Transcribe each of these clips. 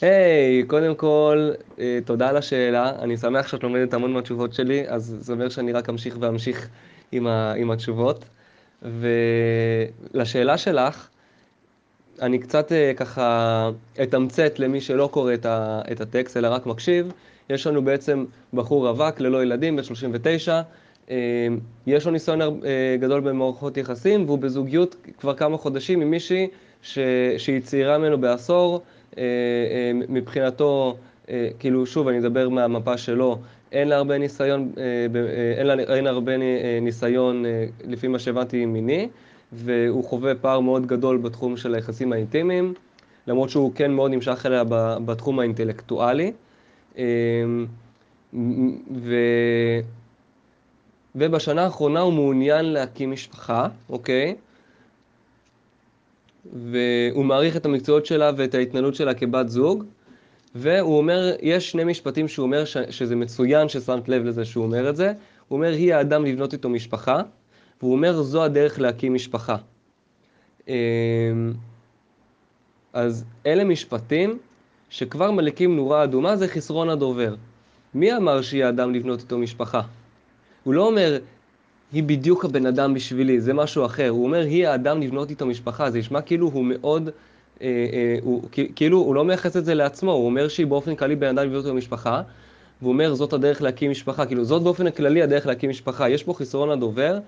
היי, hey, קודם כל, uh, תודה על השאלה. אני שמח שאת לומדת המון מהתשובות שלי, אז זה אומר שאני רק אמשיך ואמשיך עם, ה, עם התשובות. ולשאלה שלך, אני קצת uh, ככה אתמצת למי שלא קורא את, ה, את הטקסט, אלא רק מקשיב. יש לנו בעצם בחור רווק ללא ילדים, בן 39, uh, יש לו ניסיון גדול במערכות יחסים, והוא בזוגיות כבר כמה חודשים עם מישהי ש, שהיא צעירה ממנו בעשור. אה, אה, מבחינתו, אה, כאילו, שוב, אני אדבר מהמפה שלו, אין לה הרבה ניסיון, אין לה, אין לה הרבה ניסיון, לפי מה שהבנתי, מיני, והוא חווה פער מאוד גדול בתחום של היחסים האינטימיים, למרות שהוא כן מאוד נמשך אליה בתחום האינטלקטואלי. ו... ובשנה האחרונה הוא מעוניין להקים משפחה, אוקיי? והוא מעריך את המקצועות שלה ואת ההתנהלות שלה כבת זוג, והוא אומר, יש שני משפטים שהוא אומר ש, שזה מצוין ששמת לב לזה שהוא אומר את זה, הוא אומר, היא האדם לבנות איתו משפחה, והוא אומר, זו הדרך להקים משפחה. אמ, אז אלה משפטים שכבר מליקים נורה אדומה, זה חסרון הדובר. מי אמר שהיא האדם לבנות איתו משפחה? הוא לא אומר, היא בדיוק הבן אדם בשבילי, זה משהו אחר. הוא אומר, היא האדם לבנות איתו משפחה. זה נשמע כאילו הוא מאוד, אה, אה, הוא, כאילו הוא לא מייחס את זה לעצמו, הוא אומר שהיא באופן כללי בן אדם לבנות איתו משפחה, והוא אומר, זאת הדרך להקים משפחה. כאילו, זאת באופן הכללי הדרך להקים משפחה. יש פה חסרון הדובר,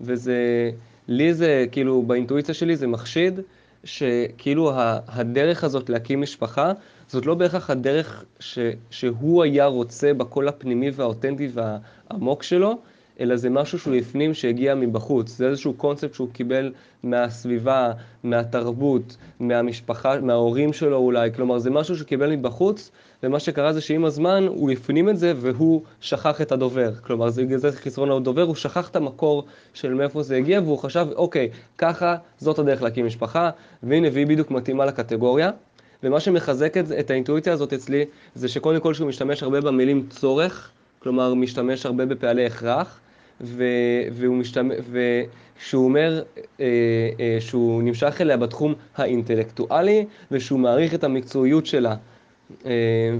וזה, לי זה, כאילו, באינטואיציה שלי זה מחשיד, שכאילו הדרך הזאת להקים משפחה, זאת לא בהכרח הדרך ש, שהוא היה רוצה בקול הפנימי והאותנטי והעמוק שלו, אלא זה משהו שהוא הפנים שהגיע מבחוץ. זה איזשהו קונספט שהוא קיבל מהסביבה, מהתרבות, מהמשפחה, מההורים שלו אולי. כלומר, זה משהו שהוא קיבל מבחוץ, ומה שקרה זה שעם הזמן הוא הפנים את זה והוא שכח את הדובר. כלומר, זה, זה חסרון הדובר, הוא שכח את המקור של מאיפה זה הגיע, והוא חשב, אוקיי, ככה, זאת הדרך להקים משפחה, והנה, והיא בדיוק מתאימה לקטגוריה. ומה שמחזק את, את האינטואיציה הזאת אצלי, זה שקודם כל שהוא משתמש הרבה במילים צורך, כלומר משתמש הרבה בפעלי הכרח, והוא משתמש, ושהוא אומר אה, אה, שהוא נמשך אליה בתחום האינטלקטואלי, ושהוא מעריך את המקצועיות שלה אה,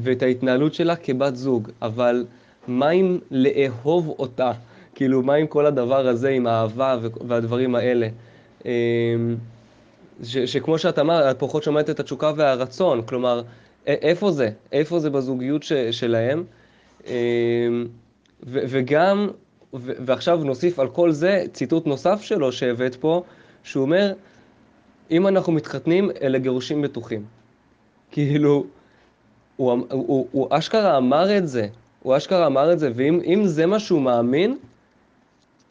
ואת ההתנהלות שלה כבת זוג, אבל מה אם לאהוב אותה? כאילו, מה עם כל הדבר הזה, עם האהבה והדברים האלה? אה, ש, שכמו שאת אמרת, את פחות שומעת את התשוקה והרצון, כלומר, איפה זה? איפה זה בזוגיות ש, שלהם? אה, ו, וגם ועכשיו נוסיף על כל זה ציטוט נוסף שלו שהבאת פה, שהוא אומר, אם אנחנו מתחתנים, אלה גירושים בטוחים. כאילו, הוא, הוא, הוא, הוא אשכרה אמר את זה, הוא אשכרה אמר את זה, ואם זה מה שהוא מאמין,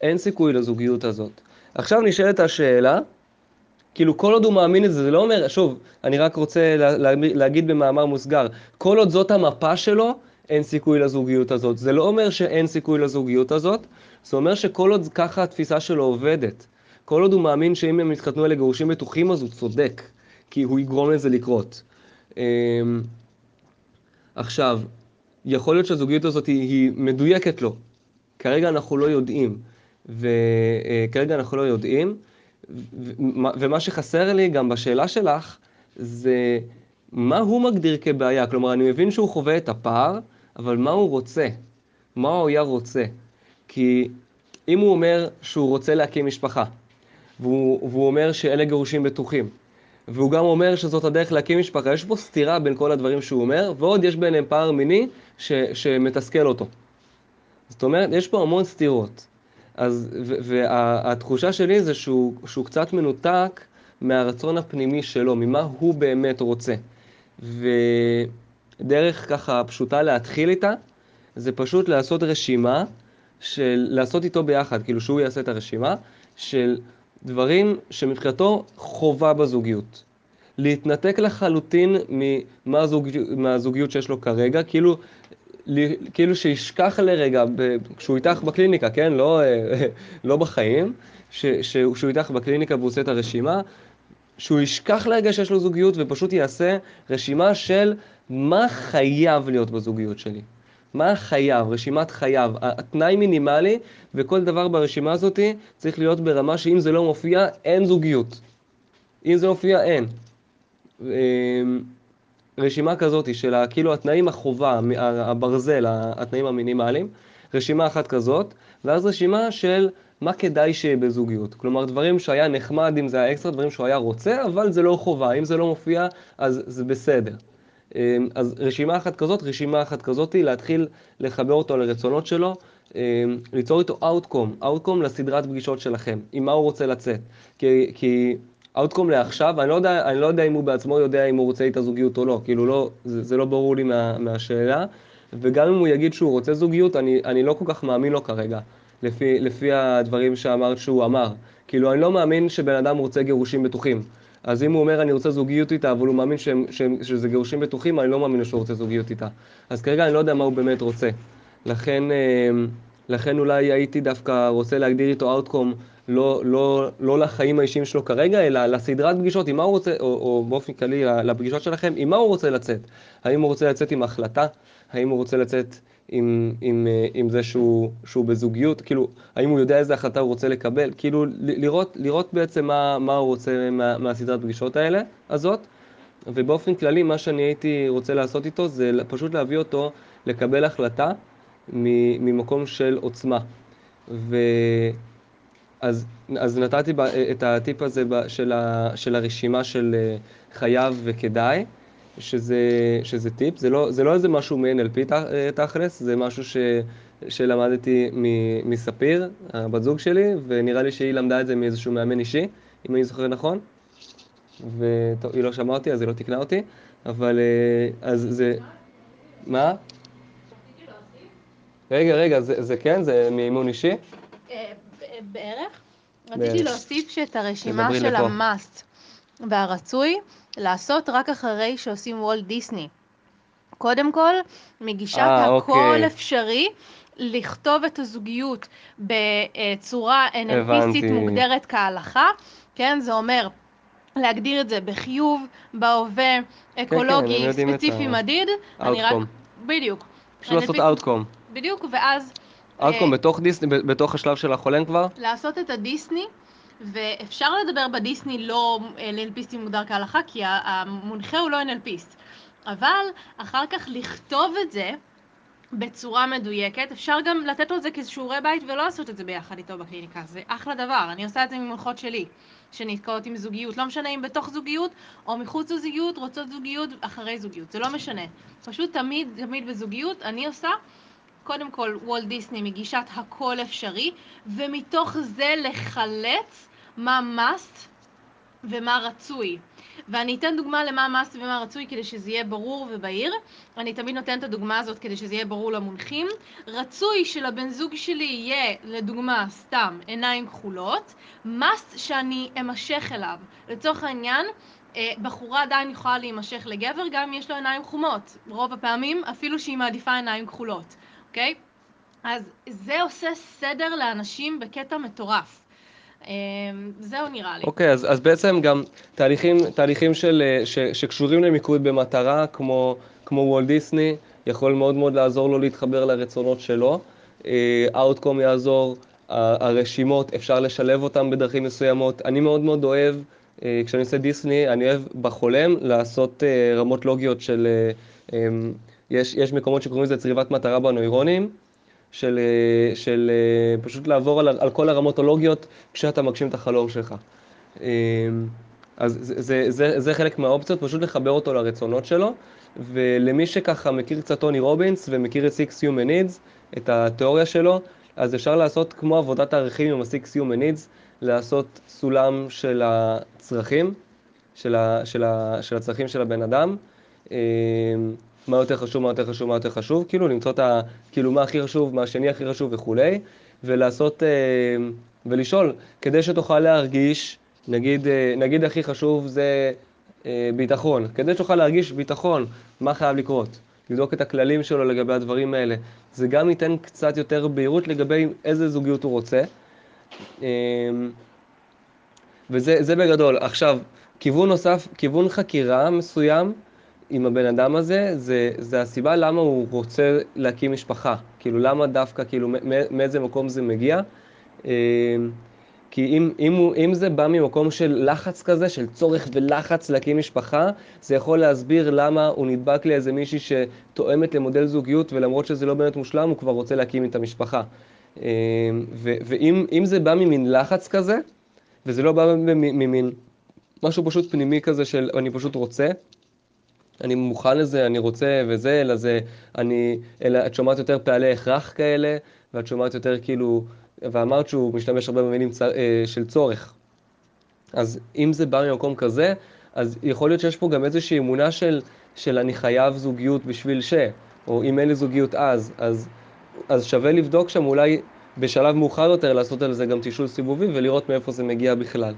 אין סיכוי לזוגיות הזאת. עכשיו נשאלת השאלה, כאילו כל עוד הוא מאמין את זה, זה לא אומר, שוב, אני רק רוצה לה, לה, להגיד במאמר מוסגר, כל עוד זאת המפה שלו, אין סיכוי לזוגיות הזאת. זה לא אומר שאין סיכוי לזוגיות הזאת, זה אומר שכל עוד ככה התפיסה שלו עובדת, כל עוד הוא מאמין שאם הם יתחתנו אלה גירושים בטוחים, אז הוא צודק, כי הוא יגרום לזה לקרות. אמ, עכשיו, יכול להיות שהזוגיות הזאת היא, היא מדויקת לו. כרגע אנחנו לא יודעים, וכרגע אנחנו לא יודעים, ומה שחסר לי גם בשאלה שלך, זה מה הוא מגדיר כבעיה. כלומר, אני מבין שהוא חווה את הפער, אבל מה הוא רוצה? מה הוא היה רוצה? כי אם הוא אומר שהוא רוצה להקים משפחה, והוא, והוא אומר שאלה גירושים בטוחים, והוא גם אומר שזאת הדרך להקים משפחה, יש פה סתירה בין כל הדברים שהוא אומר, ועוד יש ביניהם פער מיני ש, שמתסכל אותו. זאת אומרת, יש פה המון סתירות. אז, והתחושה שלי זה שהוא, שהוא קצת מנותק מהרצון הפנימי שלו, ממה הוא באמת רוצה. ודרך ככה פשוטה להתחיל איתה, זה פשוט לעשות רשימה של לעשות איתו ביחד, כאילו שהוא יעשה את הרשימה, של דברים שמבחינתו חובה בזוגיות. להתנתק לחלוטין מהזוג, מהזוגיות שיש לו כרגע, כאילו, כאילו שישכח לרגע, ב, כשהוא איתך בקליניקה, כן? לא, לא בחיים, ש, שהוא איתך בקליניקה והוא עושה את הרשימה, שהוא ישכח לרגע שיש לו זוגיות ופשוט יעשה רשימה של מה חייב להיות בזוגיות שלי. מה חייב, רשימת חייב, התנאי מינימלי, וכל דבר ברשימה הזאת צריך להיות ברמה שאם זה לא מופיע, אין זוגיות. אם זה מופיע, אין. אמ, רשימה כזאת של כאילו התנאים החובה, הברזל, התנאים המינימליים, רשימה אחת כזאת, ואז רשימה של מה כדאי שיהיה בזוגיות. כלומר, דברים שהיה נחמד אם זה היה אקסטרה, דברים שהוא היה רוצה, אבל זה לא חובה. אם זה לא מופיע, אז זה בסדר. אמ, אז רשימה אחת כזאת, רשימה אחת כזאת, להתחיל לחבר אותו לרצונות שלו, אמ, ליצור איתו Outcome, Outcome לסדרת פגישות שלכם, עם מה הוא רוצה לצאת. כי, כי Outcome לעכשיו, אני לא, יודע, אני לא יודע אם הוא בעצמו יודע אם הוא רוצה איתה זוגיות או לא, כאילו לא, זה, זה לא ברור לי מה, מהשאלה, וגם אם הוא יגיד שהוא רוצה זוגיות, אני, אני לא כל כך מאמין לו כרגע, לפי, לפי הדברים שאמרת שהוא אמר. כאילו, אני לא מאמין שבן אדם רוצה גירושים בטוחים. אז אם הוא אומר אני רוצה זוגיות איתה, אבל הוא מאמין שהם, שהם, שזה גירושים בטוחים, אני לא מאמין שהוא רוצה זוגיות איתה. אז כרגע אני לא יודע מה הוא באמת רוצה. לכן, אה, לכן אולי הייתי דווקא רוצה להגדיר איתו Outcome לא, לא, לא לחיים האישיים שלו כרגע, אלא לסדרת פגישות, עם מה הוא רוצה, או, או באופן כללי לפגישות שלכם, עם מה הוא רוצה לצאת. האם הוא רוצה לצאת עם החלטה? האם הוא רוצה לצאת עם, עם, אה, עם זה שהוא, שהוא בזוגיות, כאילו, האם הוא יודע איזה החלטה הוא רוצה לקבל, כאילו, לראות, לראות בעצם מה, מה הוא רוצה מה, מהסדרת פגישות האלה, הזאת, ובאופן כללי, מה שאני הייתי רוצה לעשות איתו, זה פשוט להביא אותו לקבל החלטה ממקום של עוצמה. ו... אז, אז נתתי את הטיפ הזה של, ה, של הרשימה של אה, חייב וכדאי. שזה, שזה טיפ, זה לא, זה לא איזה משהו מ-NLP אה, תכלס, זה משהו ש, שלמדתי מספיר, הבת זוג שלי, ונראה לי שהיא למדה את זה מאיזשהו מאמן אישי, אם אני זוכר נכון. וטוב, היא לא שמעה אותי, אז היא לא תקנה אותי, אבל אה, אז זה... מה? רגע, רגע, זה, זה כן? זה מאימון אישי? אה, בערך. רציתי להוסיף שאת הרשימה של המאסט והרצוי, לעשות רק אחרי שעושים וולט דיסני. קודם כל, מגישת 아, אה, הכל אוקיי. אפשרי, לכתוב את הזוגיות בצורה NLPיסטית מוגדרת כהלכה, כן? זה אומר להגדיר את זה בחיוב, בהווה, אקולוגי, כן, כן, ספציפי מדיד. אני רק... בדיוק. פשוט לעשות אאוטקום. בדיוק, ואז... אאוטקום אה, בתוך דיסני, בתוך השלב של החולם כבר? לעשות את הדיסני. ואפשר לדבר בדיסני לא NLPיסטי מוגדר כהלכה, כי המונחה הוא לא NLPיסט. אבל אחר כך לכתוב את זה בצורה מדויקת, אפשר גם לתת לו את זה כשיעורי בית ולא לעשות את זה ביחד איתו בקליניקה, זה אחלה דבר, אני עושה את זה ממונחות שלי, שנתקעות עם זוגיות, לא משנה אם בתוך זוגיות או מחוץ לזוגיות, רוצות זוגיות, אחרי זוגיות, זה לא משנה. פשוט תמיד, תמיד בזוגיות, אני עושה קודם כל וולט דיסני מגישת הכל אפשרי, ומתוך זה לחלץ מה must ומה רצוי. ואני אתן דוגמה למה must ומה רצוי כדי שזה יהיה ברור ובהיר. אני תמיד נותנת את הדוגמה הזאת כדי שזה יהיה ברור למונחים. רצוי שלבן זוג שלי יהיה, לדוגמה, סתם, עיניים כחולות. must שאני אמשך אליו. לצורך העניין, אה, בחורה עדיין יכולה להימשך לגבר גם אם יש לו עיניים חומות. רוב הפעמים, אפילו שהיא מעדיפה עיניים כחולות, אוקיי? אז זה עושה סדר לאנשים בקטע מטורף. אמ, זהו נראה לי. אוקיי, okay, אז, אז בעצם גם תהליכים, תהליכים של, אה, ש, שקשורים למיקוד במטרה, כמו, כמו וולט דיסני, יכול מאוד מאוד לעזור לו להתחבר לרצונות שלו. אאוטקום יעזור, הרשימות, אפשר לשלב אותם בדרכים מסוימות. אני מאוד מאוד אוהב, אה, כשאני עושה דיסני, אני אוהב בחולם לעשות אה, רמות לוגיות של... יש, יש מקומות שקוראים לזה צריבת מטרה בנוירונים. של, אה, של אה, פשוט לעבור על, על כל הרמות כשאתה מגשים את החלום שלך. אה, אז זה, זה, זה, זה חלק מהאופציות, פשוט לחבר אותו לרצונות שלו. ולמי שככה מכיר קצת טוני רובינס ומכיר את Six Human Needs, את התיאוריה שלו, אז אפשר לעשות כמו עבודת הערכים עם ה-Six Human Needs, לעשות סולם של הצרכים, של, ה, של, ה, של הצרכים של הבן אדם. מה יותר חשוב, מה יותר חשוב, מה יותר חשוב, כאילו למצוא את ה... כאילו מה הכי חשוב, מה השני הכי חשוב וכולי, ולעשות, אה, ולשאול, כדי שתוכל להרגיש, נגיד, אה, נגיד הכי חשוב זה אה, ביטחון, כדי שתוכל להרגיש ביטחון, מה חייב לקרות, לבדוק את הכללים שלו לגבי הדברים האלה, זה גם ייתן קצת יותר בהירות לגבי איזה זוגיות הוא רוצה. אה, וזה בגדול. עכשיו, כיוון נוסף, כיוון חקירה מסוים, עם הבן אדם הזה, זה, זה הסיבה למה הוא רוצה להקים משפחה. כאילו, למה דווקא, כאילו, מאיזה מקום זה מגיע. אמ, כי אם, אם, הוא, אם זה בא ממקום של לחץ כזה, של צורך ולחץ להקים משפחה, זה יכול להסביר למה הוא נדבק לאיזה מישהי שתואמת למודל זוגיות, ולמרות שזה לא באמת מושלם, הוא כבר רוצה להקים את המשפחה. אה, ואם זה בא ממין לחץ כזה, וזה לא בא ממין משהו פשוט פנימי כזה של אני פשוט רוצה, אני מוכן לזה, אני רוצה וזה, אלא זה, אני, אלא את שומעת יותר פעלי הכרח כאלה, ואת שומעת יותר כאילו, ואמרת שהוא משתמש הרבה במילים צ... אה, של צורך. אז אם זה בא ממקום כזה, אז יכול להיות שיש פה גם איזושהי אמונה של, של אני חייב זוגיות בשביל ש, או אם אין לי זוגיות אז, אז, אז שווה לבדוק שם אולי בשלב מאוחר יותר לעשות על זה גם תשאול סיבובי ולראות מאיפה זה מגיע בכלל.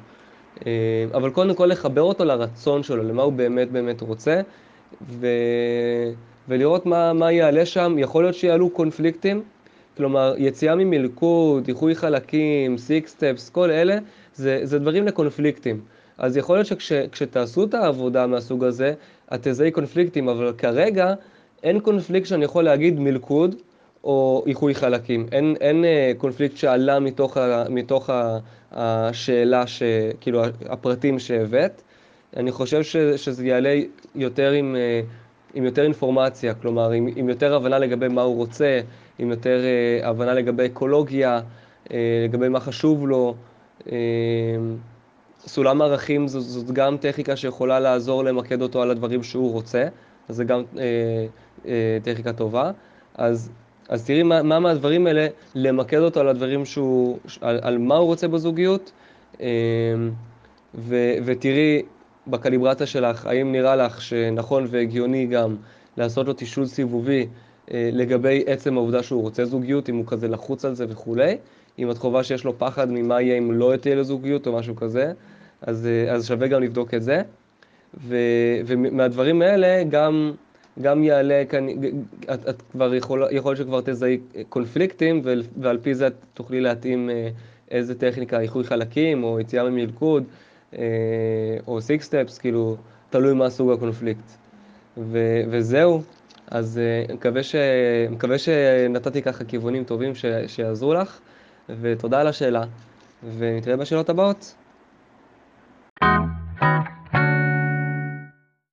אה, אבל קודם כל לחבר אותו לרצון שלו, למה הוא באמת באמת רוצה, ו... ולראות מה, מה יעלה שם. יכול להיות שיעלו קונפליקטים, כלומר, יציאה ממלכוד, איחוי חלקים, six steps, כל אלה, זה, זה דברים לקונפליקטים. אז יכול להיות שכשתעשו את העבודה מהסוג הזה, את תזהי קונפליקטים, אבל כרגע אין קונפליקט שאני יכול להגיד מלכוד או איחוי חלקים. אין, אין אה, קונפליקט שעלה מתוך, ה, מתוך ה, השאלה, ש, כאילו הפרטים שהבאת. אני חושב ש, שזה יעלה יותר עם, אה, עם יותר אינפורמציה, כלומר עם, עם יותר הבנה לגבי מה הוא רוצה, עם יותר uh, הבנה לגבי אקולוגיה, uh, לגבי מה חשוב לו. סולם ערכים זו, זאת גם טכניקה שיכולה לעזור למקד אותו על הדברים שהוא רוצה, אז זה גם uh, uh, טכניקה טובה. אז, אז תראי מה, מה מהדברים האלה למקד אותו על הדברים שהוא, על, על מה הוא רוצה בזוגיות, uh, ו, ותראי בקליברציה שלך, האם נראה לך שנכון והגיוני גם לעשות לו תשאול סיבובי אה, לגבי עצם העובדה שהוא רוצה זוגיות, אם הוא כזה לחוץ על זה וכולי, אם את חובה שיש לו פחד ממה יהיה אם לא תהיה לזוגיות או משהו כזה, אז, אה, אז שווה גם לבדוק את זה. ו, ומהדברים האלה גם, גם יעלה כאן, את, את כבר יכול, יכול שכבר תזהי קונפליקטים ועל פי זה את תוכלי להתאים אה, איזה טכניקה, איחוי חלקים או יציאה ממלכוד או six steps, כאילו תלוי מה סוג הקונפליקט. ו, וזהו, אז אה, מקווה, ש... מקווה שנתתי ככה כיוונים טובים ש... שיעזרו לך, ותודה על השאלה, ונתראה בשאלות הבאות.